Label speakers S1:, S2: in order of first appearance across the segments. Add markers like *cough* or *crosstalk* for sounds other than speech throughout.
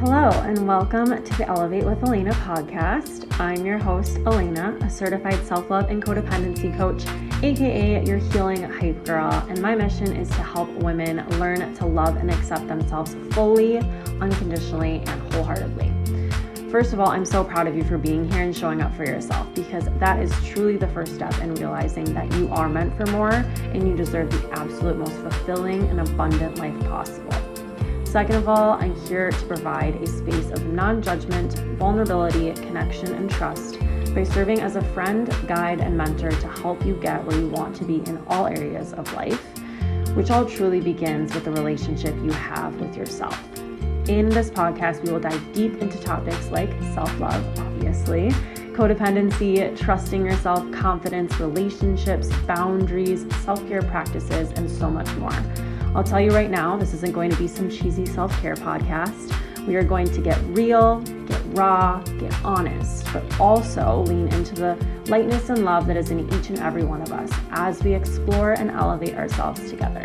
S1: Hello, and welcome to the Elevate with Elena podcast. I'm your host, Elena, a certified self love and codependency coach, aka your healing hype girl. And my mission is to help women learn to love and accept themselves fully, unconditionally, and wholeheartedly. First of all, I'm so proud of you for being here and showing up for yourself because that is truly the first step in realizing that you are meant for more and you deserve the absolute most fulfilling and abundant life possible. Second of all, I'm here to provide a space of non judgment, vulnerability, connection, and trust by serving as a friend, guide, and mentor to help you get where you want to be in all areas of life, which all truly begins with the relationship you have with yourself. In this podcast, we will dive deep into topics like self love, obviously, codependency, trusting yourself, confidence, relationships, boundaries, self care practices, and so much more. I'll tell you right now, this isn't going to be some cheesy self care podcast. We are going to get real, get raw, get honest, but also lean into the lightness and love that is in each and every one of us as we explore and elevate ourselves together.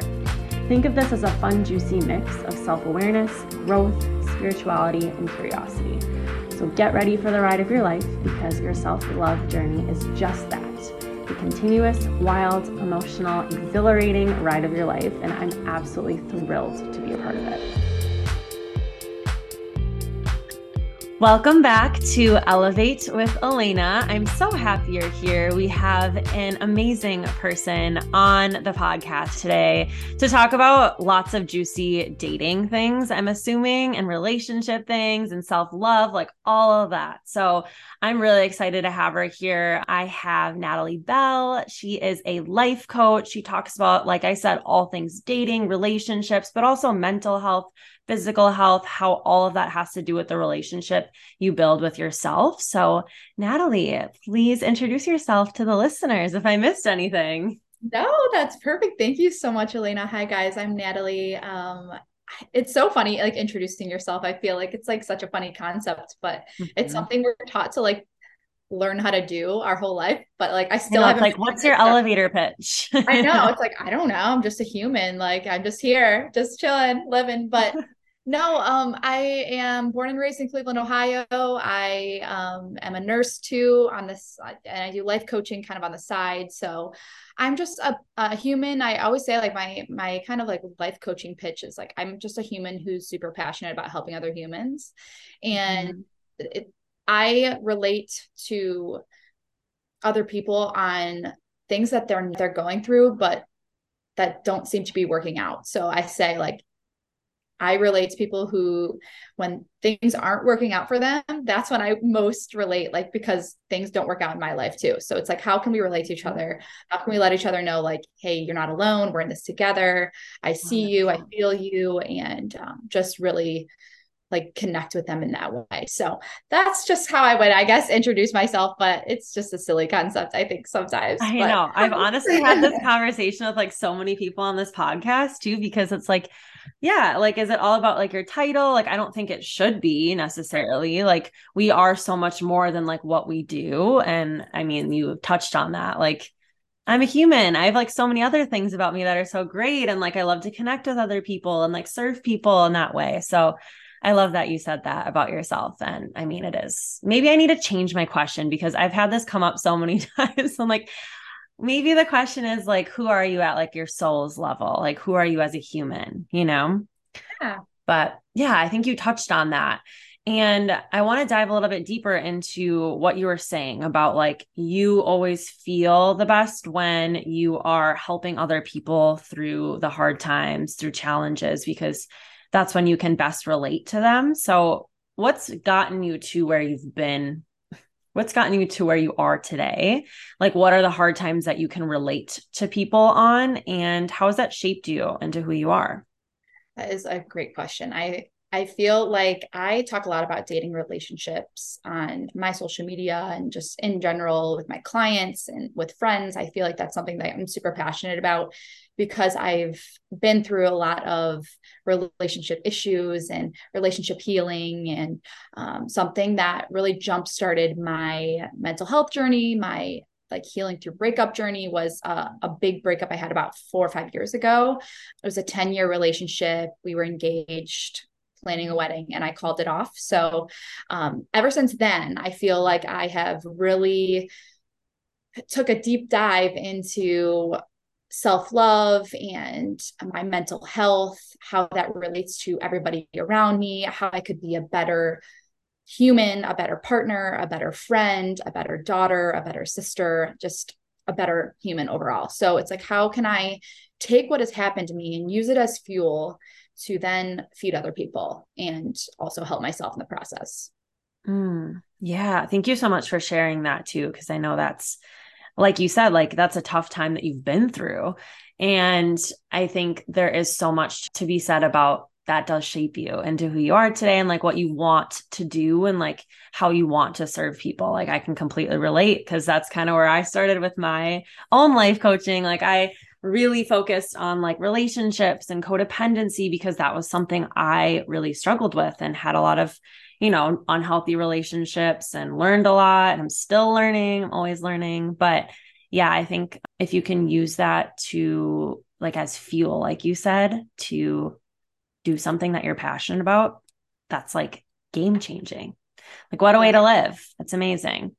S1: Think of this as a fun, juicy mix of self awareness, growth, spirituality, and curiosity. So get ready for the ride of your life because your self love journey is just that a continuous, wild, emotional, exhilarating ride of your life. And I'm absolutely thrilled to be a part of it. Welcome back to Elevate with Elena. I'm so happy you're here. We have an amazing person on the podcast today to talk about lots of juicy dating things, I'm assuming, and relationship things and self love, like all of that. So I'm really excited to have her here. I have Natalie Bell. She is a life coach. She talks about, like I said, all things dating, relationships, but also mental health physical health, how all of that has to do with the relationship you build with yourself. So, Natalie, please introduce yourself to the listeners if I missed anything.
S2: No, that's perfect. Thank you so much, Elena. Hi, guys. I'm Natalie. Um, it's so funny, like introducing yourself. I feel like it's like such a funny concept, but mm-hmm. it's something we're taught to like learn how to do our whole life but like i still
S1: have like what's your elevator pitch? *laughs*
S2: I know. It's like *laughs* i don't know. I'm just a human. Like i'm just here just chilling living. But *laughs* no um i am born and raised in cleveland ohio. I um am a nurse too on this and i do life coaching kind of on the side. So i'm just a, a human. I always say like my my kind of like life coaching pitch is like i'm just a human who's super passionate about helping other humans. And mm-hmm. it, I relate to other people on things that they're they're going through but that don't seem to be working out. So I say like I relate to people who when things aren't working out for them, that's when I most relate like because things don't work out in my life too. So it's like how can we relate to each other? How can we let each other know like hey, you're not alone. We're in this together. I see you, I feel you and um, just really like connect with them in that way. So that's just how I would, I guess, introduce myself. But it's just a silly concept, I think, sometimes.
S1: I
S2: but.
S1: know. I've honestly had this *laughs* conversation with like so many people on this podcast too, because it's like, yeah, like, is it all about like your title? Like, I don't think it should be necessarily. Like, we are so much more than like what we do. And I mean, you touched on that. Like, I'm a human. I have like so many other things about me that are so great. And like, I love to connect with other people and like serve people in that way. So, I love that you said that about yourself. And I mean, it is. Maybe I need to change my question because I've had this come up so many *laughs* times. I'm like, maybe the question is like, who are you at like your soul's level? Like, who are you as a human, you know? Yeah. But yeah, I think you touched on that. And I want to dive a little bit deeper into what you were saying about like you always feel the best when you are helping other people through the hard times, through challenges, because that's when you can best relate to them. So, what's gotten you to where you've been? What's gotten you to where you are today? Like, what are the hard times that you can relate to people on? And how has that shaped you into who you are?
S2: That is a great question. I I feel like I talk a lot about dating relationships on my social media and just in general with my clients and with friends. I feel like that's something that I'm super passionate about because I've been through a lot of relationship issues and relationship healing, and um, something that really jump started my mental health journey, my like healing through breakup journey was uh, a big breakup I had about four or five years ago. It was a 10 year relationship. We were engaged planning a wedding and I called it off. So um, ever since then, I feel like I have really took a deep dive into self-love and my mental health how that relates to everybody around me how i could be a better human a better partner a better friend a better daughter a better sister just a better human overall so it's like how can i take what has happened to me and use it as fuel to then feed other people and also help myself in the process
S1: mm, yeah thank you so much for sharing that too because i know that's like you said, like that's a tough time that you've been through. And I think there is so much to be said about that does shape you into who you are today and like what you want to do and like how you want to serve people. Like I can completely relate because that's kind of where I started with my own life coaching. Like I really focused on like relationships and codependency because that was something I really struggled with and had a lot of you know, unhealthy relationships and learned a lot. And I'm still learning, I'm always learning. But yeah, I think if you can use that to like as fuel, like you said, to do something that you're passionate about, that's like game changing. Like, what a way to live. That's amazing.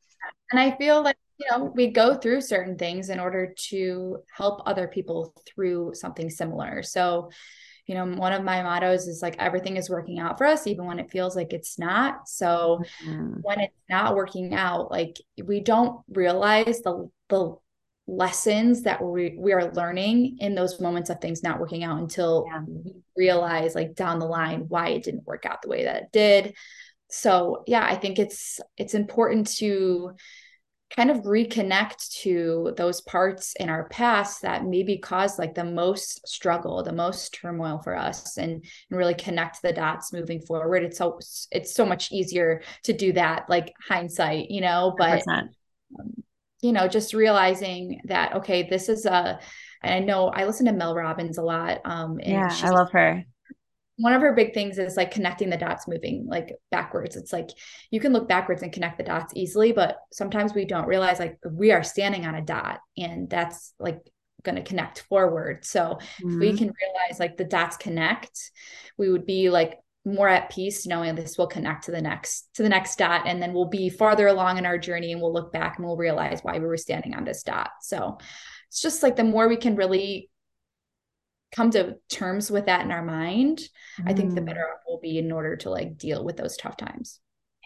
S2: And I feel like, you know, we go through certain things in order to help other people through something similar. So, you know, one of my mottos is like everything is working out for us, even when it feels like it's not. So mm-hmm. when it's not working out, like we don't realize the the lessons that we, we are learning in those moments of things not working out until yeah. we realize like down the line why it didn't work out the way that it did so yeah i think it's it's important to kind of reconnect to those parts in our past that maybe caused like the most struggle the most turmoil for us and, and really connect the dots moving forward it's so it's so much easier to do that like hindsight you know but um, you know just realizing that okay this is a I know I listen to Mel Robbins a lot. Um,
S1: yeah, I love her
S2: one of her big things is like connecting the dots moving like backwards it's like you can look backwards and connect the dots easily but sometimes we don't realize like we are standing on a dot and that's like going to connect forward so mm-hmm. if we mm-hmm. can realize like the dots connect we would be like more at peace knowing this will connect to the next to the next dot and then we'll be farther along in our journey and we'll look back and we'll realize why we were standing on this dot so it's just like the more we can really come to terms with that in our mind, mm. I think the mm. better off we'll be in order to like deal with those tough times.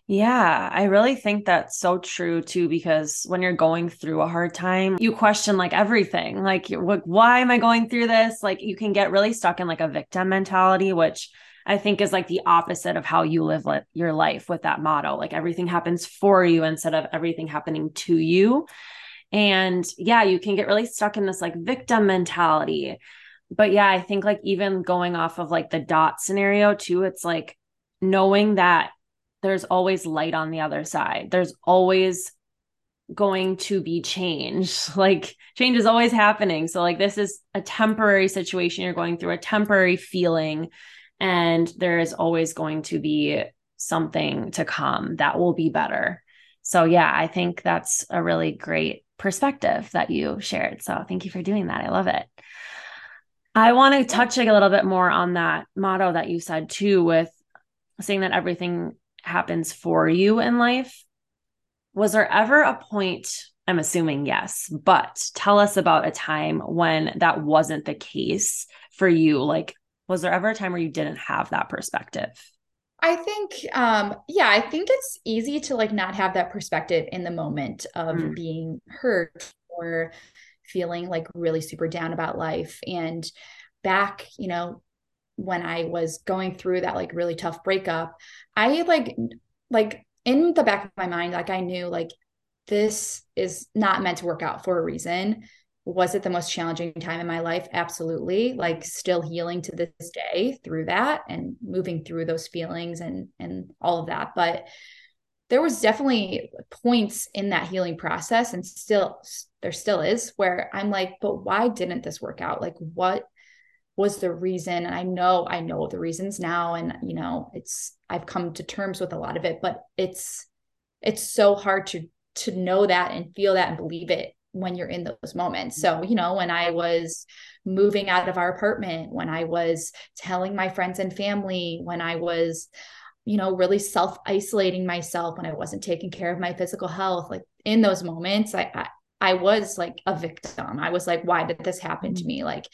S1: Yeah, I really think that's so true too because when you're going through a hard time, you question like everything. Like why am I going through this? Like you can get really stuck in like a victim mentality which I think is like the opposite of how you live li- your life with that motto. Like everything happens for you instead of everything happening to you. And yeah, you can get really stuck in this like victim mentality but yeah, I think like even going off of like the dot scenario too, it's like knowing that there's always light on the other side. There's always going to be change. *laughs* Like change is always happening. So like this is a temporary situation you're going through, a temporary feeling and there is always going to be something to come that will be better. So yeah, I think that's a really great perspective that you shared. So thank you for doing that. I love it. I want to touch like a little bit more on that motto that you said too, with saying that everything happens for you in life. Was there ever a point? I'm assuming yes, but tell us about a time when that wasn't the case for you. Like, was there ever a time where you didn't have that perspective?
S2: I think, um, yeah, I think it's easy to like not have that perspective in the moment of mm. being hurt or feeling like really super down about life. And back, you know, when I was going through that like really tough breakup, I like, like in the back of my mind, like I knew like this is not meant to work out for a reason. Was it the most challenging time in my life? Absolutely. Like still healing to this day through that and moving through those feelings and and all of that. But there was definitely points in that healing process and still there still is where i'm like but why didn't this work out like what was the reason and i know i know the reasons now and you know it's i've come to terms with a lot of it but it's it's so hard to to know that and feel that and believe it when you're in those moments. So, you know, when I was moving out of our apartment, when I was telling my friends and family, when I was, you know, really self isolating myself, when I wasn't taking care of my physical health, like in those moments, I, I, I was like a victim. I was like, why did this happen to mm-hmm. me? Like,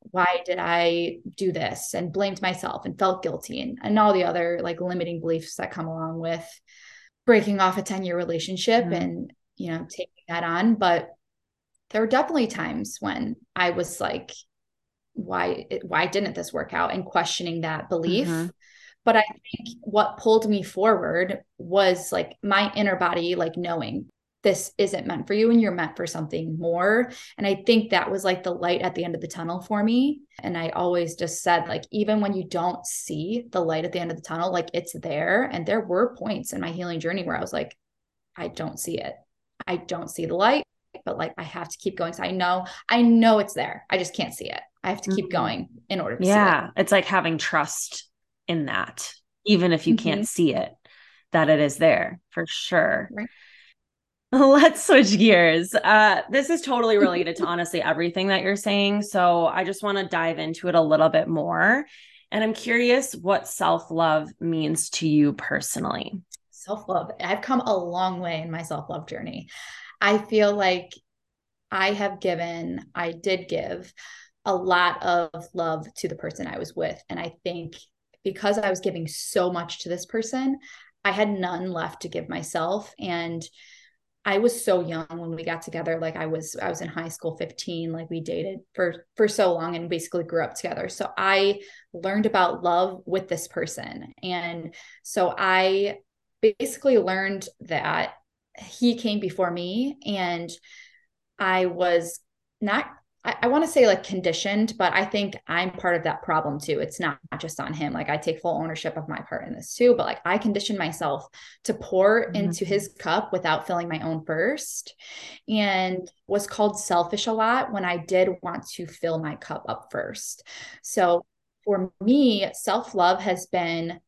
S2: why did I do this? And blamed myself and felt guilty and, and all the other like limiting beliefs that come along with breaking off a 10 year relationship mm-hmm. and, you know, taking that on. But there were definitely times when I was like, why, why didn't this work out? And questioning that belief. Mm-hmm. But I think what pulled me forward was like my inner body, like knowing this isn't meant for you and you're meant for something more. And I think that was like the light at the end of the tunnel for me. And I always just said, like, even when you don't see the light at the end of the tunnel, like it's there. And there were points in my healing journey where I was like, I don't see it. I don't see the light, but like I have to keep going. So I know, I know it's there. I just can't see it. I have to keep mm-hmm. going in order to
S1: yeah, it. Yeah, it's like having trust in that, even if you mm-hmm. can't see it, that it is there for sure. Right. *laughs* Let's switch gears. Uh, this is totally related to *laughs* honestly everything that you're saying. So I just want to dive into it a little bit more. And I'm curious what self love means to you personally.
S2: Self love. I've come a long way in my self love journey. I feel like I have given, I did give a lot of love to the person I was with. And I think because I was giving so much to this person, I had none left to give myself. And I was so young when we got together. Like I was, I was in high school, 15, like we dated for, for so long and basically grew up together. So I learned about love with this person. And so I basically learned that he came before me and I was not I, I want to say like conditioned, but I think I'm part of that problem too. It's not, not just on him. Like I take full ownership of my part in this too, but like I conditioned myself to pour mm-hmm. into his cup without filling my own first and was called selfish a lot when I did want to fill my cup up first. So for me, self love has been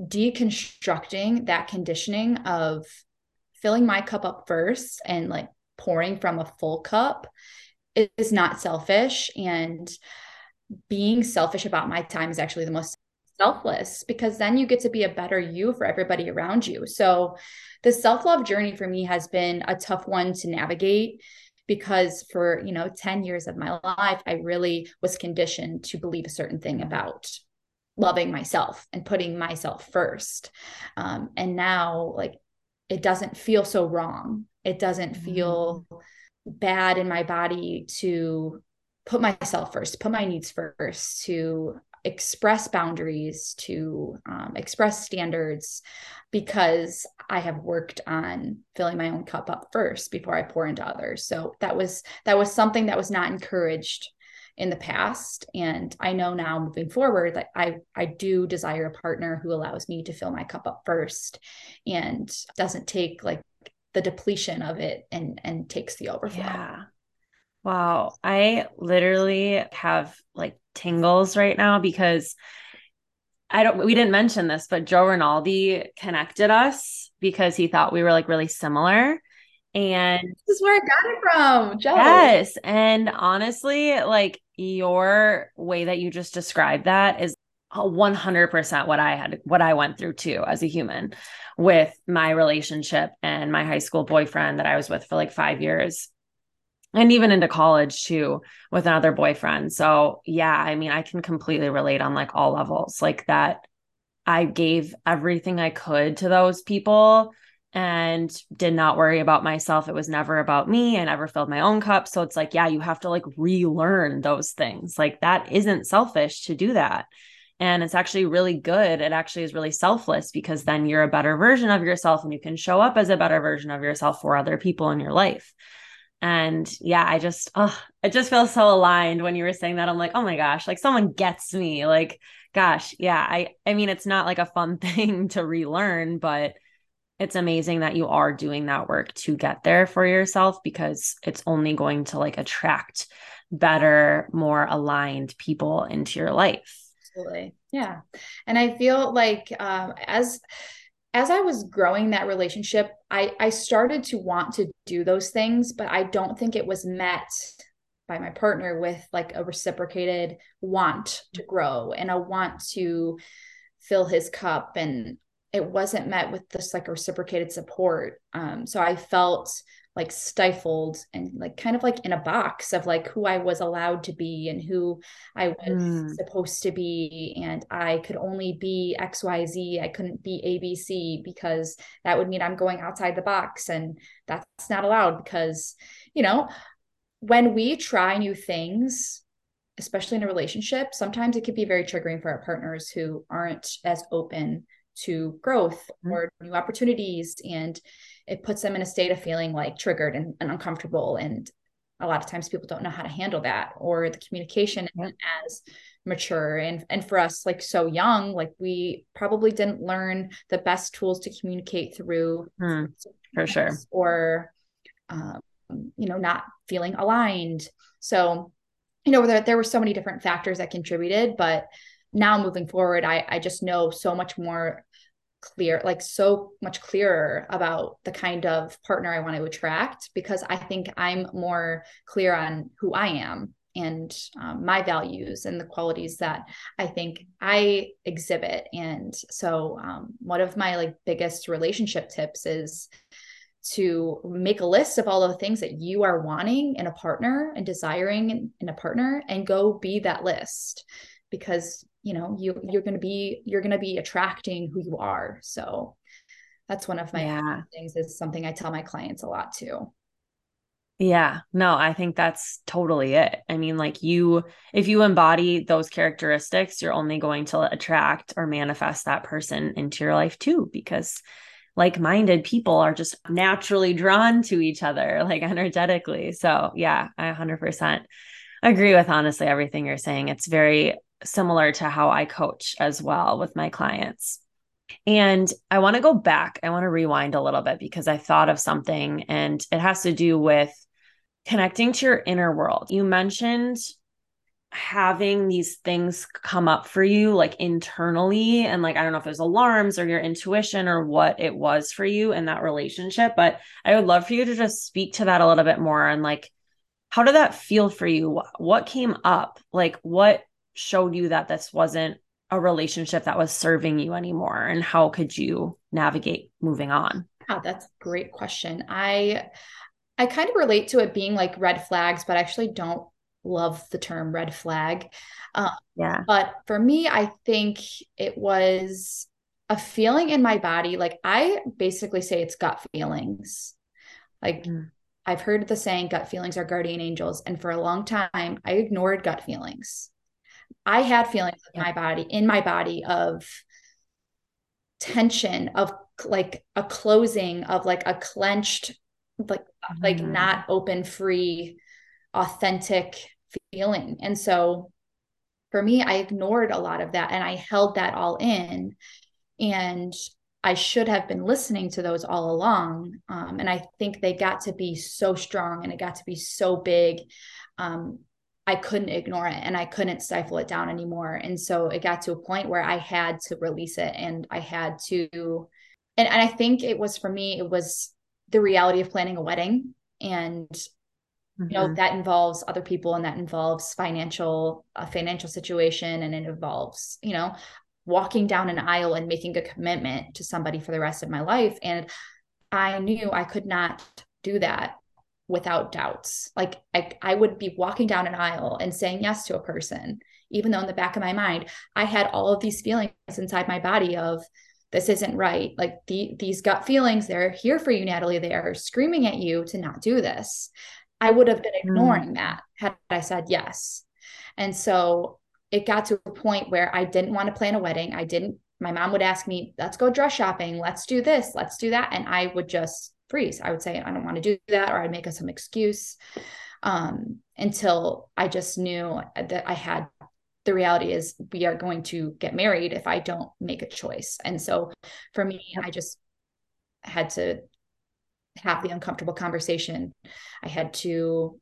S2: deconstructing that conditioning of filling my cup up first and like pouring from a full cup is not selfish and being selfish about my time is actually the most selfless because then you get to be a better you for everybody around you. So the self-love journey for me has been a tough one to navigate because for, you know, 10 years of my life I really was conditioned to believe a certain thing about loving myself and putting myself first. Um, and now like it doesn't feel so wrong. It doesn't feel mm bad in my body to put myself first, put my needs first, to express boundaries, to um, express standards, because I have worked on filling my own cup up first before I pour into others. So that was that was something that was not encouraged in the past and i know now moving forward that i i do desire a partner who allows me to fill my cup up first and doesn't take like the depletion of it and and takes the overflow.
S1: Yeah. Wow. I literally have like tingles right now because I don't we didn't mention this, but Joe Rinaldi connected us because he thought we were like really similar. And
S2: this is where I got it from, Joe.
S1: Yes. And honestly, like your way that you just described that is 100% what I had, what I went through too as a human with my relationship and my high school boyfriend that I was with for like five years. And even into college too with another boyfriend. So, yeah, I mean, I can completely relate on like all levels. Like that, I gave everything I could to those people and did not worry about myself. It was never about me. I never filled my own cup. So it's like, yeah, you have to like relearn those things. Like that isn't selfish to do that. And it's actually really good. It actually is really selfless because then you're a better version of yourself and you can show up as a better version of yourself for other people in your life. And yeah, I just, oh, it just feels so aligned when you were saying that. I'm like, oh my gosh, like someone gets me. Like, gosh, yeah. I, I mean, it's not like a fun *laughs* thing to relearn, but it's amazing that you are doing that work to get there for yourself because it's only going to like attract better, more aligned people into your life.
S2: Absolutely. Yeah. And I feel like um, as as I was growing that relationship, I, I started to want to do those things, but I don't think it was met by my partner with like a reciprocated want to grow and a want to fill his cup. And it wasn't met with this like a reciprocated support. Um, so I felt like stifled and like kind of like in a box of like who I was allowed to be and who I was mm. supposed to be. And I could only be XYZ. I couldn't be ABC because that would mean I'm going outside the box. And that's not allowed because, you know, when we try new things, especially in a relationship, sometimes it can be very triggering for our partners who aren't as open to growth mm-hmm. or new opportunities and it puts them in a state of feeling like triggered and, and, uncomfortable and a lot of times people don't know how to handle that or the communication isn't as mature. And and for us like so young like we probably didn't learn the best tools to communicate through
S1: mm, for sure.
S2: or um, you know not feeling aligned. So you know there, there were so many different factors that contributed but now moving forward i i just know so much more clear like so much clearer about the kind of partner i want to attract because i think i'm more clear on who i am and um, my values and the qualities that i think i exhibit. And so um, one of my like biggest relationship tips is to make a list of all of the things that you are wanting in a partner and desiring in, in a partner and go be that list because you know you you're going to be you're going to be attracting who you are so that's one of my yeah. things is something i tell my clients a lot too
S1: yeah, no, I think that's totally it. I mean, like you, if you embody those characteristics, you're only going to attract or manifest that person into your life too, because like minded people are just naturally drawn to each other, like *laughs* energetically. So, yeah, I 100% agree with honestly everything you're saying. It's very similar to how I coach as well with my clients. And I want to go back. I want to rewind a little bit because I thought of something and it has to do with connecting to your inner world. You mentioned having these things come up for you like internally and like I don't know if there's alarms or your intuition or what it was for you in that relationship, but I would love for you to just speak to that a little bit more and like how did that feel for you? What came up? Like what showed you that this wasn't a relationship that was serving you anymore and how could you navigate moving on
S2: oh, that's a great question i i kind of relate to it being like red flags but I actually don't love the term red flag
S1: uh, yeah
S2: but for me i think it was a feeling in my body like i basically say it's gut feelings like mm. I've heard the saying gut feelings are guardian angels. And for a long time, I ignored gut feelings. I had feelings in my body, in my body of tension, of like a closing, of like a clenched, like mm-hmm. like not open, free, authentic feeling. And so for me, I ignored a lot of that and I held that all in. And I should have been listening to those all along. Um, and I think they got to be so strong and it got to be so big. Um, I couldn't ignore it and I couldn't stifle it down anymore. And so it got to a point where I had to release it and I had to, and, and I think it was for me, it was the reality of planning a wedding. And Mm-hmm. you know mm-hmm. that involves other people and that involves financial a financial situation and it involves you know walking down an aisle and making a commitment to somebody for the rest of my life and i knew i could not do that without doubts. Like I, I would be walking down an aisle and saying yes to a person, even though in the back of my mind, I had all of these feelings inside my body of this isn't right. Like the, these gut feelings, they're here for you, Natalie. They are screaming at you to not do this. I would have been ignoring mm. that had I said yes. And so it got to a point where I didn't want to plan a wedding. I didn't, my mom would ask me, let's go dress shopping. Let's do this. Let's do that. And I would just freeze. I would say, I don't want to do that, or I'd make some excuse um, until I just knew that I had the reality is we are going to get married if I don't make a choice. And so for me, I just had to have the uncomfortable conversation. I had to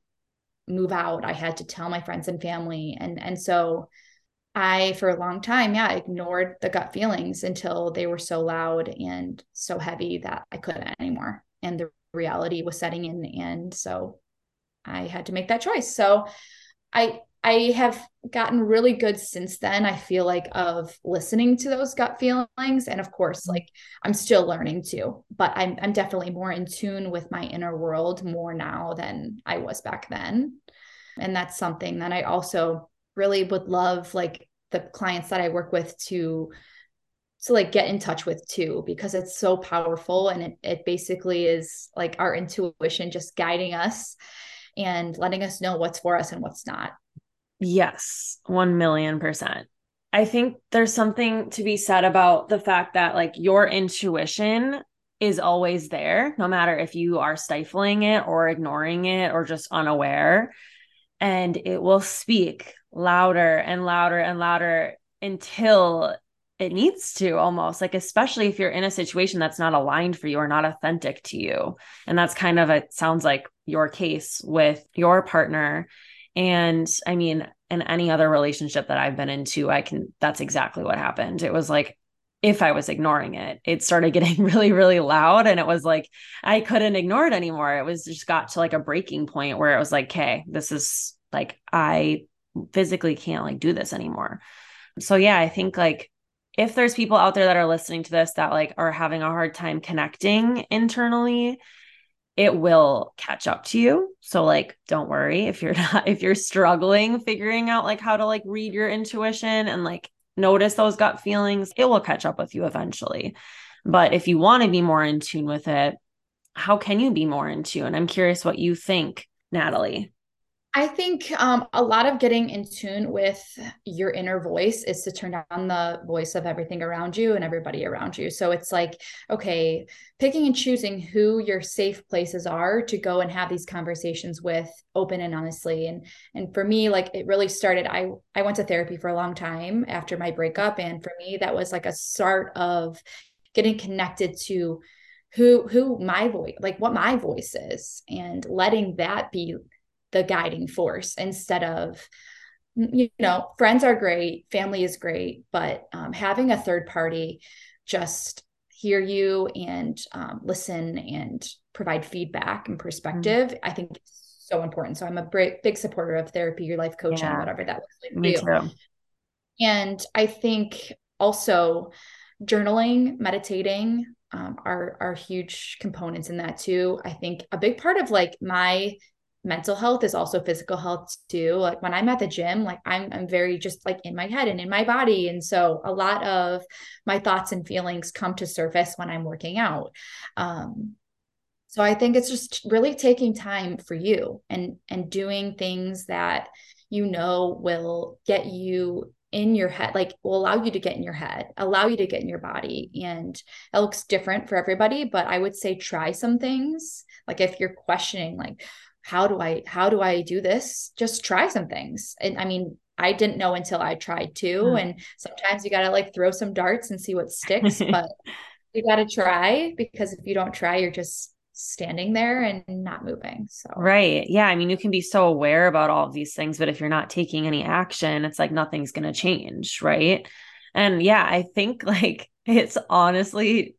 S2: move out. I had to tell my friends and family. And and so I, for a long time, yeah, ignored the gut feelings until they were so loud and so heavy that I couldn't anymore. And the reality was setting in. And so I had to make that choice. So I, I have gotten really good since then. I feel like of listening to those gut feelings. And of course, mm-hmm. like I'm still learning too, but I'm, I'm definitely more in tune with my inner world more now than I was back then. And that's something that I also really would love like the clients that I work with to to like get in touch with too because it's so powerful and it, it basically is like our intuition just guiding us and letting us know what's for us and what's not.
S1: Yes 1 million percent. I think there's something to be said about the fact that like your intuition is always there no matter if you are stifling it or ignoring it or just unaware. And it will speak louder and louder and louder until it needs to almost like especially if you're in a situation that's not aligned for you or not authentic to you and that's kind of it sounds like your case with your partner and i mean in any other relationship that i've been into i can that's exactly what happened it was like if I was ignoring it, it started *laughs* getting really, really loud. And it was like, I couldn't ignore it anymore. It was just got to like a breaking point where it was like, okay, this is like, I physically can't like do this anymore. So, yeah, I think like if there's people out there that are listening to this that like are having a hard time connecting internally, it will catch up to you. So like don't worry if you're *laughs* not if you're struggling figuring out like how to like read your intuition and like notice those gut feelings, it will catch up with you eventually. But if you want to be more in tune with it, how can you be more in tune? I'm curious what you think, Natalie.
S2: I think um, a lot of getting in tune with your inner voice is to turn down the voice of everything around you and everybody around you. So it's like, okay, picking and choosing who your safe places are to go and have these conversations with open and honestly. And and for me, like it really started. I I went to therapy for a long time after my breakup, and for me, that was like a start of getting connected to who who my voice like what my voice is and letting that be the guiding force instead of you know friends are great family is great but um, having a third party just hear you and um, listen and provide feedback and perspective mm-hmm. i think it's so important so i'm a big, big supporter of therapy your life coaching yeah. whatever that looks like
S1: me too
S2: and i think also journaling meditating um, are are huge components in that too i think a big part of like my mental health is also physical health too. Like when i'm at the gym like i'm i'm very just like in my head and in my body. And so a lot of my thoughts and feelings come to surface when i'm working out. Um so i think it's just really taking time for you and and doing things that you know will get you in your head like will allow you to get in your head allow you to get in your body. And it looks different for everybody but i would say try some things. Like if you're questioning like how do I how do I do this? Just try some things. And I mean, I didn't know until I tried too. Mm. And sometimes you gotta like throw some darts and see what sticks, *laughs* but you gotta try because if you don't try, you're just standing there and not moving. So
S1: right. Yeah. I mean, you can be so aware about all of these things, but if you're not taking any action, it's like nothing's gonna change. Right. And yeah, I think *laughs* like it's honestly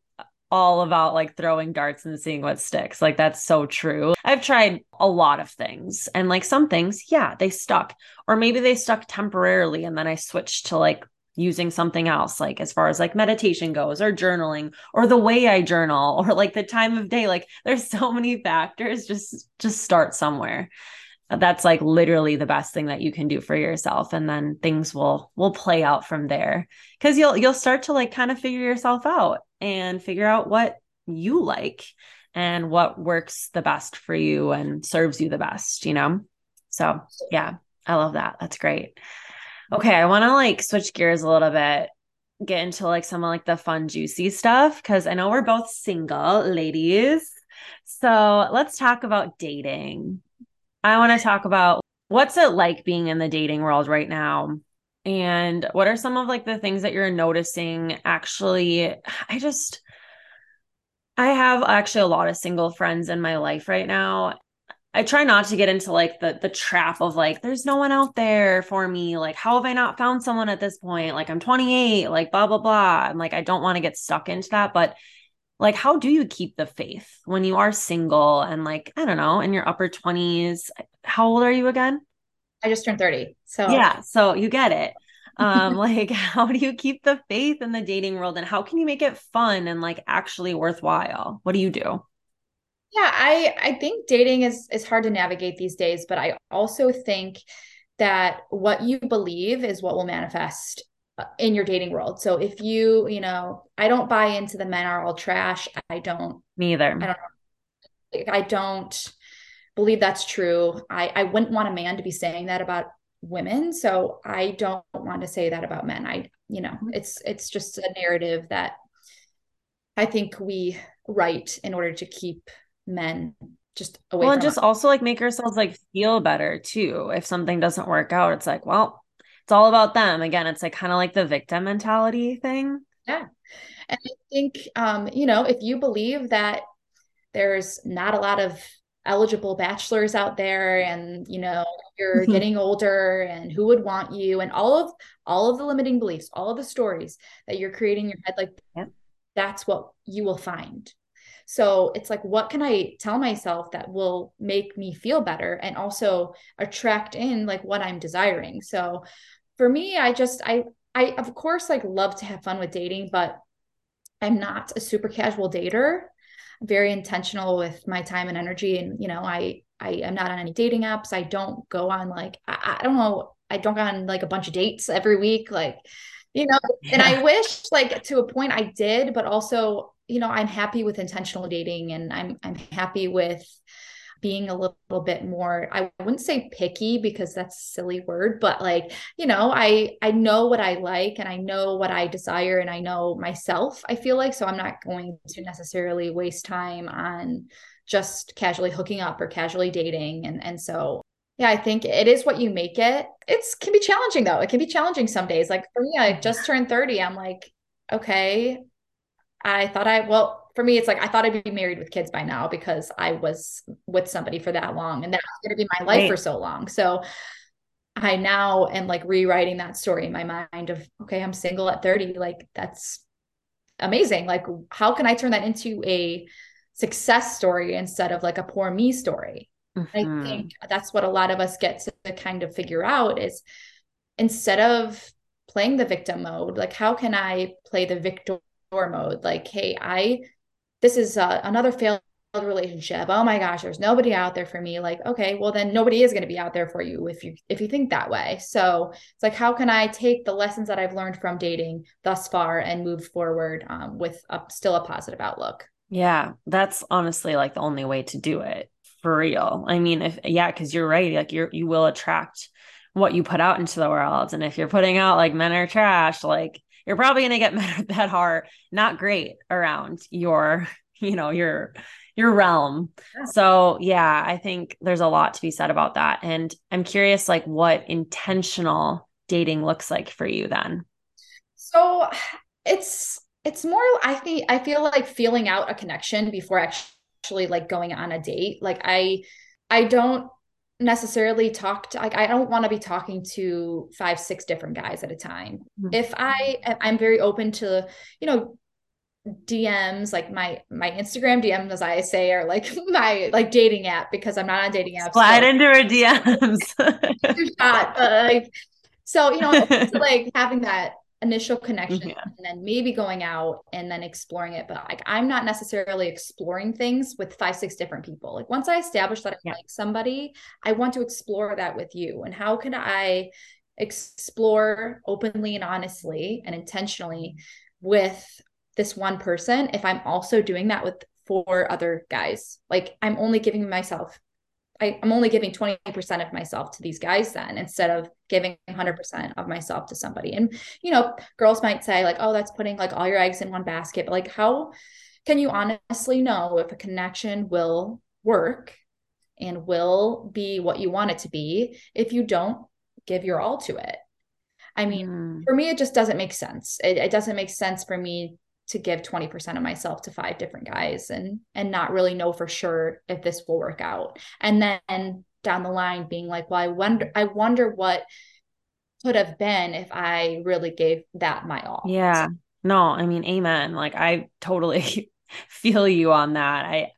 S1: all about like throwing darts and seeing what sticks. Like that's so true. I've tried a lot of things and like some things, yeah, they stuck. Or maybe they stuck temporarily and then I switched to like using something else like as far as like meditation goes or journaling or the way I journal *laughs* or like the time of day like there's so many factors just just start somewhere that's like literally the best thing that you can do for yourself and then things will will play out from there cuz you'll you'll start to like kind of figure yourself out and figure out what you like and what works the best for you and serves you the best, you know? So, yeah, I love that. That's great. Okay, I want to like switch gears a little bit, get into like some of like the fun, juicy stuff because I know we're both single ladies. So, let's talk about dating. I want to talk about what's it like being in the dating world right now? And what are some of like the things that you're noticing actually? I just, I have actually a lot of single friends in my life right now. I try not to get into like the the trap of like there's no one out there for me. Like how have I not found someone at this point? Like I'm 28, like blah blah blah. I'm like I don't want to get stuck into that, but like how do you keep the faith when you are single and like I don't know, in your upper 20s? How old are you again?
S2: I just turned 30. So
S1: Yeah, so you get it. *laughs* Um like how do you keep the faith in the dating world and how can you make it fun and like actually worthwhile? What do you do?
S2: Yeah, I I think dating is is hard to navigate these days, but I also think that what you believe is what will manifest in your dating world. So if you, you know, I don't buy into the men are all trash. I don't
S1: Me either.
S2: I don't I don't believe that's true. I I wouldn't want a man to be saying that about women, so I don't want to say that about men. I, you know, mm-hmm. it's it's just a narrative that I think we write in order to keep men just away.
S1: Well, and just us. also like make ourselves like feel better too. If something doesn't work out, it's like, well, it's all about them. Again, it's like kind of like the victim mentality thing.
S2: Yeah. And I think um, you know, if you believe that there's not a lot of eligible bachelors out there and you know you're mm-hmm. getting older and who would want you and all of all of the limiting beliefs all of the stories that you're creating in your head like yeah. that's what you will find so it's like, what can I tell myself that will make me feel better and also attract in like what I'm desiring? So for me, I just, I, I of course like love to have fun with dating, but I'm not a super casual dater. I'm very intentional with my time and energy. And, you know, I, I am not on any dating apps. I don't go on like, I, I don't know, I don't go on like a bunch of dates every week. Like, you know, yeah. and I wish like to a point I did, but also you know i'm happy with intentional dating and i'm i'm happy with being a little, bit more i wouldn't say picky because that's a silly word but like you know i i know what i like and i know what i desire and i know myself i feel like. So i'm not going to necessarily waste time on just casually hooking up or casually dating. And and so yeah i think it is what you make it. It's can be challenging though. It can be challenging some days. Like for me i just turned 30 i'm like okay I thought I, well, for me, it's like I thought I'd be married with kids by now because I was with somebody for that long and that was going to be my life right. for so long. So I now am like rewriting that story in my mind of, okay, I'm single at 30. Like that's amazing. Like, how can I turn that into a success story instead of like a poor me story? Mm-hmm. I think that's what a lot of us get to kind of figure out is instead of playing the victim mode, like, how can I play the victor mode like hey i this is uh, another failed relationship. Oh my gosh there's nobody out there for me. Like okay well then nobody is going to be out there for you if you if you think that way. So it's like how can i take the lessons that i've learned from dating thus far and move forward um, with a, still a positive outlook?
S1: Yeah that's honestly like the only way to do it for real. I mean if yeah because you're right like you're you will attract what you put out into the world. And if you're putting out like men are trash like you're probably going to get *laughs* men that are not great around your, you know, your your realm. Yeah. So, yeah, I think there's a lot to be said about that. And I'm curious like what intentional dating looks like for you then.
S2: So, it's it's more I think I feel like feeling out a connection before actually like going on a date. Like I I don't necessarily talk to like I don't want to be talking to five six different guys at a time. Mm-hmm. If I I'm very open to, you know, DMs like my my Instagram DMs as I say are like *laughs* my like dating app because I'm not on dating apps.
S1: Slide so. into her DMs. *laughs*
S2: shot, like, so you know, *laughs* like having that initial connection yeah. and then maybe going out and then exploring it but like i'm not necessarily exploring things with five six different people like once i establish that i yeah. like somebody i want to explore that with you and how can i explore openly and honestly and intentionally with this one person if i'm also doing that with four other guys like i'm only giving myself I, am only giving 20% of myself to these guys then instead of giving 100% of myself to somebody. And, you know, girls might say, like, oh, that's putting like all your eggs in one basket. But like, how can you honestly know if a connection will work and will be what you want it to be if you don't give your all to it? I mean, mm. for me, it just doesn't make sense. It, it doesn't make sense for me to give 20% of myself to five different guys and and not really know for sure if this will work out and then down the line being like well i wonder i wonder what could have been if i really gave that my all
S1: yeah no i mean amen like i totally *laughs* feel you on that i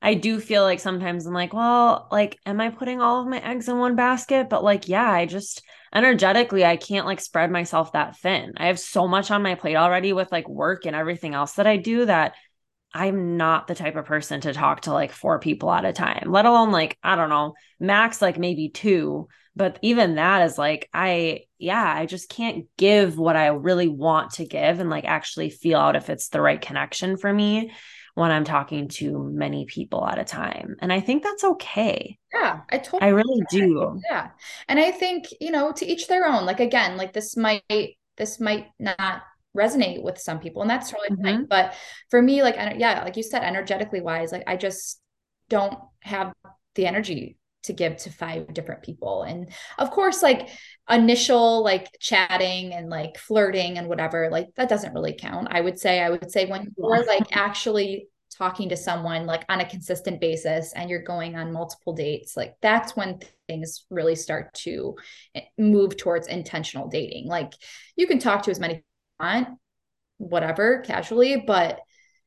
S1: I do feel like sometimes I'm like, well, like, am I putting all of my eggs in one basket? But like, yeah, I just energetically, I can't like spread myself that thin. I have so much on my plate already with like work and everything else that I do that I'm not the type of person to talk to like four people at a time, let alone like, I don't know, max like maybe two. But even that is like, I, yeah, I just can't give what I really want to give and like actually feel out if it's the right connection for me when I'm talking to many people at a time. And I think that's okay.
S2: Yeah, I totally
S1: I really do.
S2: Yeah. And I think, you know, to each their own. Like again, like this might this might not resonate with some people and that's totally mm-hmm. fine. But for me, like yeah, like you said, energetically wise, like I just don't have the energy to give to five different people and of course like initial like chatting and like flirting and whatever like that doesn't really count i would say i would say when you're like actually talking to someone like on a consistent basis and you're going on multiple dates like that's when things really start to eh, move towards intentional dating like you can talk to as many want whatever casually but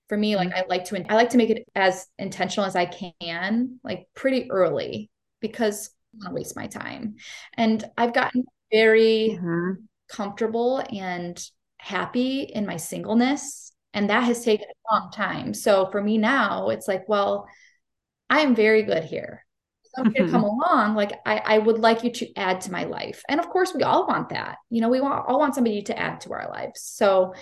S2: for me like mm-hmm. i like to i like to make it as intentional as i can like pretty early because I don't want to waste my time. And I've gotten very mm-hmm. comfortable and happy in my singleness. And that has taken a long time. So for me now, it's like, well, I am very good here. Somebody to come *laughs* along, like I, I would like you to add to my life. And of course, we all want that. You know, we want all want somebody to add to our lives. So,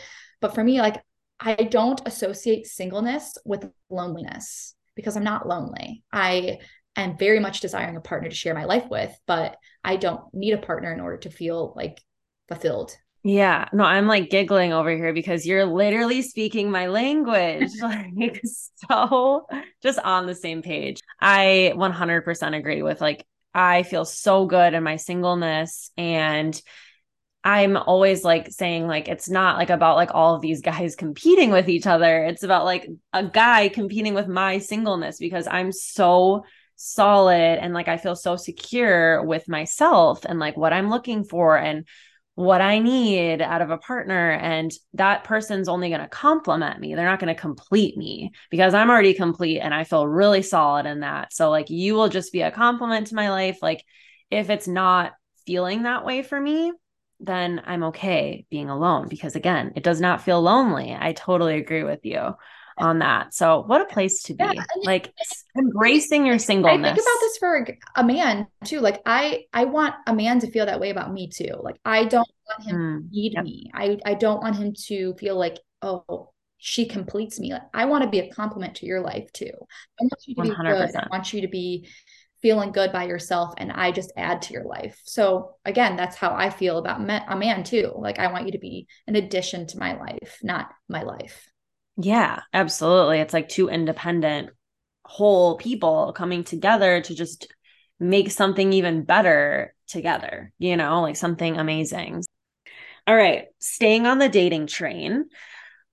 S2: but for me, like I don't associate singleness with loneliness because I'm not lonely. I am very much desiring a partner to share my life with, but I don't need a partner in order to feel like fulfilled.
S1: Yeah, no, I'm like giggling over here because you're literally speaking my language. *laughs* like, so just on the same page. I 100% agree with like, I feel so good in my singleness and I'm always like saying like it's not like about like all of these guys competing with each other. It's about like a guy competing with my singleness because I'm so solid and like I feel so secure with myself and like what I'm looking for and what I need out of a partner. And that person's only going to complement me. They're not going to complete me because I'm already complete and I feel really solid in that. So, like, you will just be a compliment to my life. Like, if it's not feeling that way for me, then I'm okay being alone because, again, it does not feel lonely. I totally agree with you on that. So what a place to be. Yeah, like embracing your singleness.
S2: I think about this for a man too. Like I I want a man to feel that way about me too. Like I don't want him mm, to need yep. me. I I don't want him to feel like, oh, she completes me. Like, I want to be a compliment to your life too. I want you to 100%. be good. I want you to be feeling good by yourself and I just add to your life. So again, that's how I feel about a man too. Like I want you to be an addition to my life, not my life.
S1: Yeah, absolutely. It's like two independent whole people coming together to just make something even better together, you know, like something amazing. All right, staying on the dating train,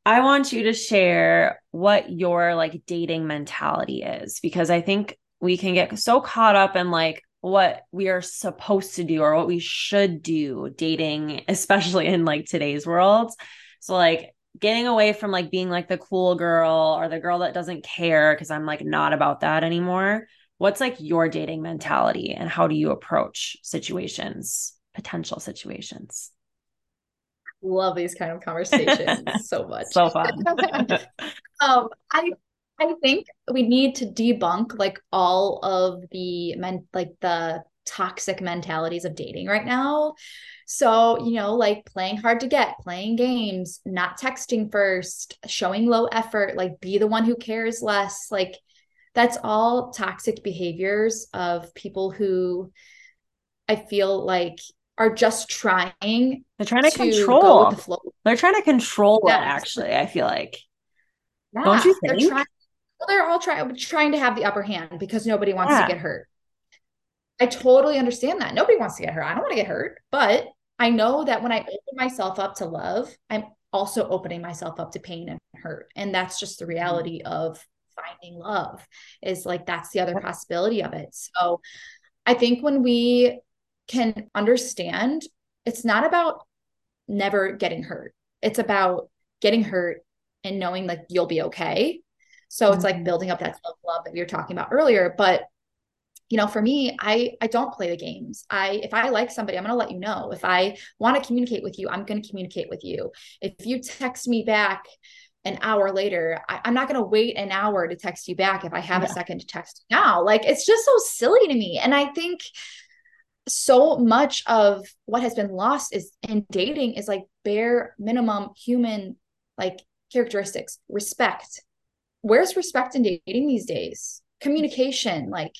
S1: I want you to share what your like dating mentality is because I think we can get so caught up in like what we are supposed to do or what we should do dating, especially in like today's world. So, like, getting away from like being like the cool girl or the girl that doesn't care because I'm like not about that anymore. What's like your dating mentality and how do you approach situations, potential situations?
S2: Love these kind of conversations *laughs* so much.
S1: so fun. *laughs* *laughs*
S2: um, I I think we need to debunk like all of the men like the toxic mentalities of dating right now. So, you know, like playing hard to get, playing games, not texting first, showing low effort, like be the one who cares less. Like that's all toxic behaviors of people who I feel like are just trying.
S1: They're trying to, to control. The they're trying to control yeah. it. Actually, I feel like. Yeah, Don't you think?
S2: They're, trying, well, they're all trying trying to have the upper hand because nobody wants yeah. to get hurt. I totally understand that. Nobody wants to get hurt. I don't want to get hurt, but I know that when I open myself up to love, I'm also opening myself up to pain and hurt. And that's just the mm-hmm. reality of finding love is like that's the other possibility of it. So I think when we can understand it's not about never getting hurt. It's about getting hurt and knowing like you'll be okay. So it's like mm-hmm. building up that self love that we were talking about earlier. But you know, for me, I I don't play the games. I if I like somebody, I'm gonna let you know. If I want to communicate with you, I'm gonna communicate with you. If you text me back an hour later, I, am not gonna wait an hour to text you back if I have yeah. a second to text now. Like it's just so silly to me. And I think so much of what has been lost is in dating is like bare minimum human like characteristics, respect. Where's respect in dating these days? Communication, like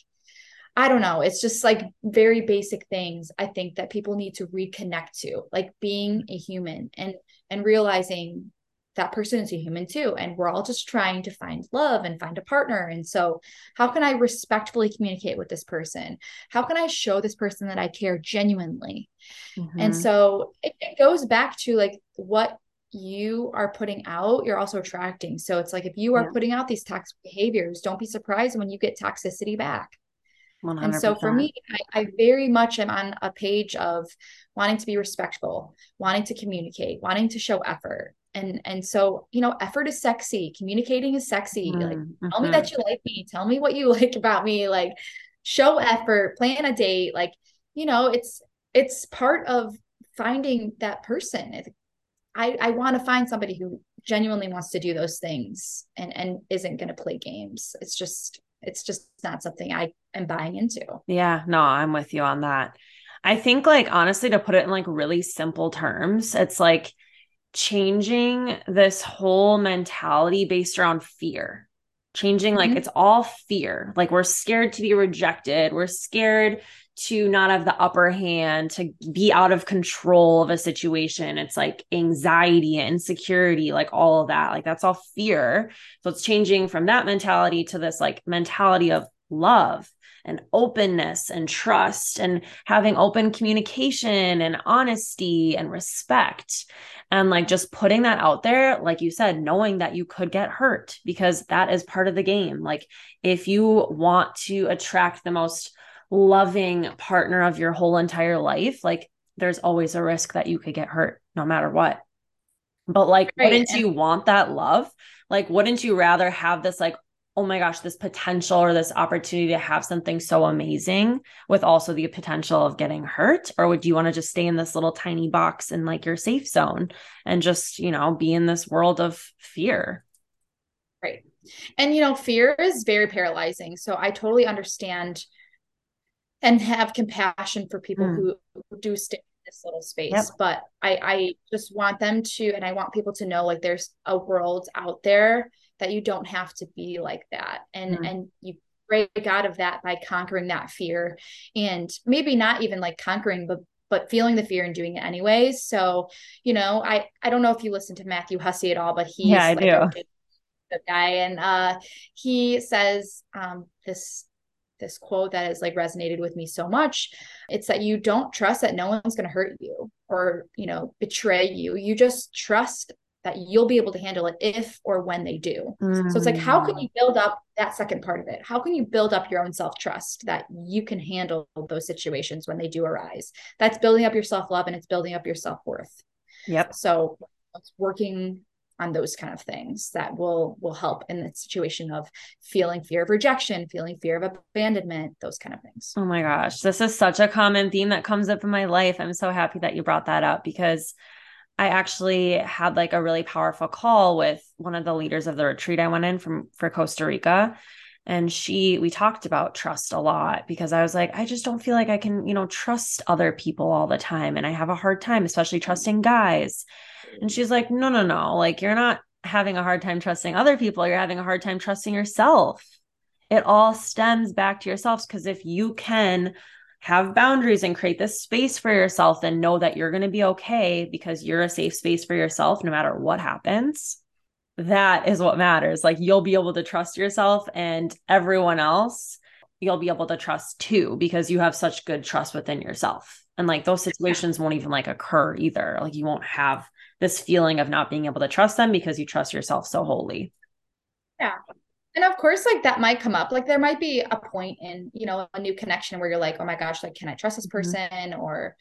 S2: I don't know. It's just like very basic things I think that people need to reconnect to, like being a human and and realizing that person is a human too and we're all just trying to find love and find a partner and so how can i respectfully communicate with this person how can i show this person that i care genuinely mm-hmm. and so it, it goes back to like what you are putting out, you're also attracting. So it's like if you are yeah. putting out these toxic behaviors, don't be surprised when you get toxicity back. 100%. And so for me, I, I, very much am on a page of wanting to be respectful, wanting to communicate, wanting to show effort. And and so, you know, effort is sexy, communicating is sexy. Mm-hmm. Like tell me that mm-hmm. you like me, tell me what you *laughs* like about me, like show effort, plan a date. Like, you know, it's it's part of finding that person. I, I want to find somebody who genuinely wants to do those things and and isn't going to play games. It's just it's just not something I am buying into.
S1: Yeah, no, I'm with you on that. I think like honestly to put it in like really simple terms, it's like changing this whole mentality based around fear. Changing like mm-hmm. it's all fear. Like we're scared to be rejected. We're scared to not have the upper hand, to be out of control of a situation. It's like anxiety, and insecurity, like all of that. Like that's all fear. So it's changing from that mentality to this like mentality of love and openness and trust and having open communication and honesty and respect. And like just putting that out there, like you said, knowing that you could get hurt because that is part of the game. Like if you want to attract the most loving partner of your whole entire life, like there's always a risk that you could get hurt no matter what. But like, right. wouldn't you want that love? Like, wouldn't you rather have this, like, oh my gosh, this potential or this opportunity to have something so amazing with also the potential of getting hurt? Or would you want to just stay in this little tiny box in like your safe zone and just, you know, be in this world of fear?
S2: Right. And, you know, fear is very paralyzing. So I totally understand and have compassion for people mm. who, who, do stay in this little space. Yep. But I, I just want them to, and I want people to know like there's a world out there that you don't have to be like that. And, mm. and you break out of that by conquering that fear and maybe not even like conquering, but but feeling the fear and doing it anyways. So, you know, I I don't know if you listen to Matthew Hussey at all, but he's
S1: yeah, I like
S2: do. a guy and uh he says um this this quote that has like resonated with me so much. It's that you don't trust that no one's going to hurt you or you know betray you. You just trust that you'll be able to handle it if or when they do. Mm. so it's like how can you build up that second part of it? How can you build up your own self-trust that you can handle those situations when they do arise? That's building up your self-love and it's building up your self-worth.
S1: Yep.
S2: So it's working on those kind of things that will will help in the situation of feeling fear of rejection feeling fear of abandonment those kind of things.
S1: Oh my gosh this is such a common theme that comes up in my life. I'm so happy that you brought that up because i actually had like a really powerful call with one of the leaders of the retreat i went in from for costa rica and she we talked about trust a lot because i was like i just don't feel like i can you know trust other people all the time and i have a hard time especially trusting guys and she's like, no, no, no. Like, you're not having a hard time trusting other people. You're having a hard time trusting yourself. It all stems back to yourselves. Because if you can have boundaries and create this space for yourself and know that you're going to be okay because you're a safe space for yourself no matter what happens, that is what matters. Like, you'll be able to trust yourself and everyone else, you'll be able to trust too because you have such good trust within yourself. And like those situations won't even like occur either. Like you won't have this feeling of not being able to trust them because you trust yourself so wholly.
S2: Yeah. And of course, like that might come up. Like there might be a point in, you know, a new connection where you're like, oh my gosh, like, can I trust this mm-hmm. person? Mm-hmm. Or,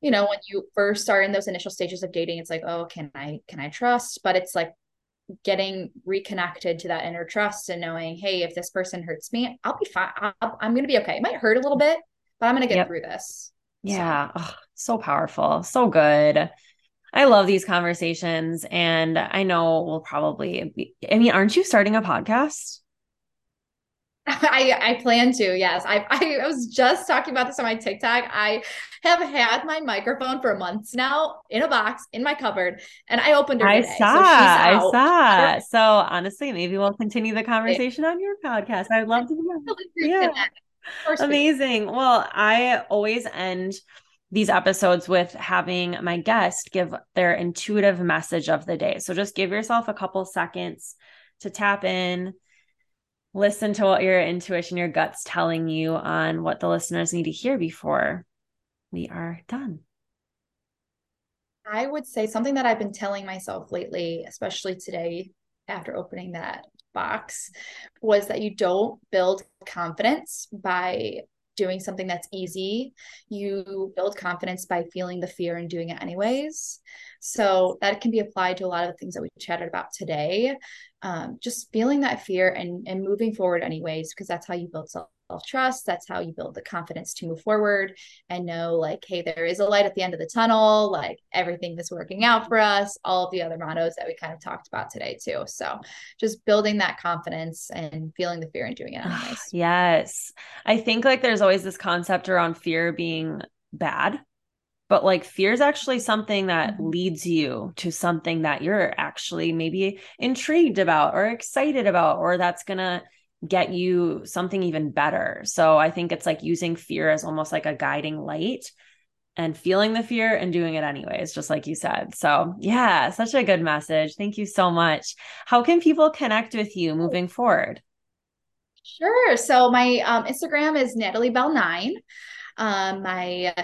S2: you know, when you first start in those initial stages of dating, it's like, oh, can I, can I trust? But it's like getting reconnected to that inner trust and knowing, hey, if this person hurts me, I'll be fine. i am going to be okay. It might hurt a little bit, but I'm going to get yep. through this.
S1: Yeah. So. Oh, so powerful. So good. I love these conversations. And I know we'll probably be, I mean, aren't you starting a podcast? *laughs*
S2: I I plan to. Yes. I I was just talking about this on my TikTok. I have had my microphone for months now in a box in my cupboard and I opened her
S1: I
S2: today.
S1: Saw, so I saw. So honestly, maybe we'll continue the conversation on your podcast. I'd love to Yeah. Amazing. Well, I always end these episodes with having my guest give their intuitive message of the day. So just give yourself a couple seconds to tap in listen to what your intuition, your gut's telling you on what the listeners need to hear before we are done.
S2: I would say something that I've been telling myself lately, especially today after opening that box, was that you don't build confidence by doing something that's easy. You build confidence by feeling the fear and doing it anyways. So that can be applied to a lot of the things that we chatted about today um, just feeling that fear and and moving forward anyways because that's how you build self trust that's how you build the confidence to move forward and know like hey there is a light at the end of the tunnel like everything is working out for us all of the other mottos that we kind of talked about today too. So just building that confidence and feeling the fear and doing it anyways
S1: yes. I think like there's always this concept around fear being bad but like fear is actually something that mm-hmm. leads you to something that you're actually maybe intrigued about or excited about or that's going to get you something even better. So i think it's like using fear as almost like a guiding light and feeling the fear and doing it anyways just like you said. So yeah such a good message. Thank you so much. How can people connect with you moving forward?
S2: Sure. So my um, Instagram is Natalie Bell nine. Um, my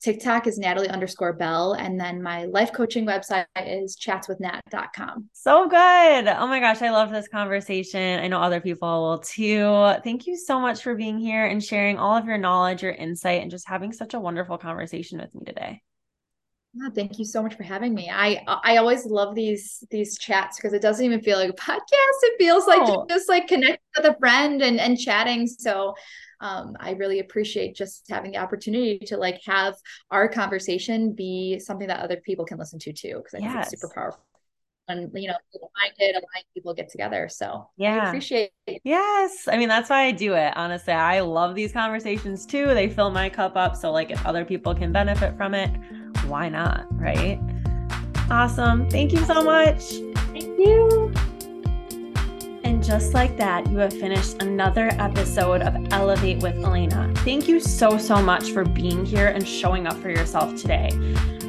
S2: TikTok is Natalie underscore Bell. And then my life coaching website is chatswithnat.com.
S1: So good. Oh my gosh. I love this conversation. I know other people will too. Thank you so much for being here and sharing all of your knowledge, your insight, and just having such a wonderful conversation with me today.
S2: Yeah, thank you so much for having me. I I always love these these chats because it doesn't even feel like a podcast. It feels like oh. just like connecting with a friend and and chatting. So um, I really appreciate just having the opportunity to like have our conversation be something that other people can listen to too, because I yes. think it's super powerful. And you know, minded, aligned people get together. So yeah, I appreciate it.
S1: Yes. I mean, that's why I do it. Honestly, I love these conversations too. They fill my cup up. So like if other people can benefit from it, why not? Right. Awesome. Thank you so much.
S2: Thank you.
S1: And just like that, you have finished another episode of Elevate with Elena. Thank you so, so much for being here and showing up for yourself today.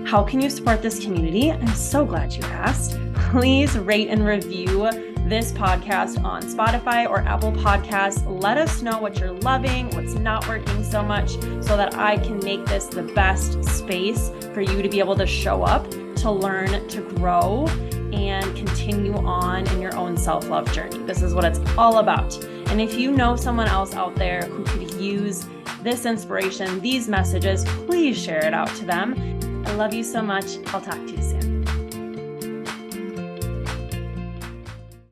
S1: How can you support this community? I'm so glad you asked. Please rate and review this podcast on Spotify or Apple Podcasts. Let us know what you're loving, what's not working so much, so that I can make this the best space for you to be able to show up, to learn, to grow, and continue on in your own self love journey. This is what it's all about. And if you know someone else out there who could use this inspiration, these messages, please share it out to them. I love you so much. I'll talk to you soon.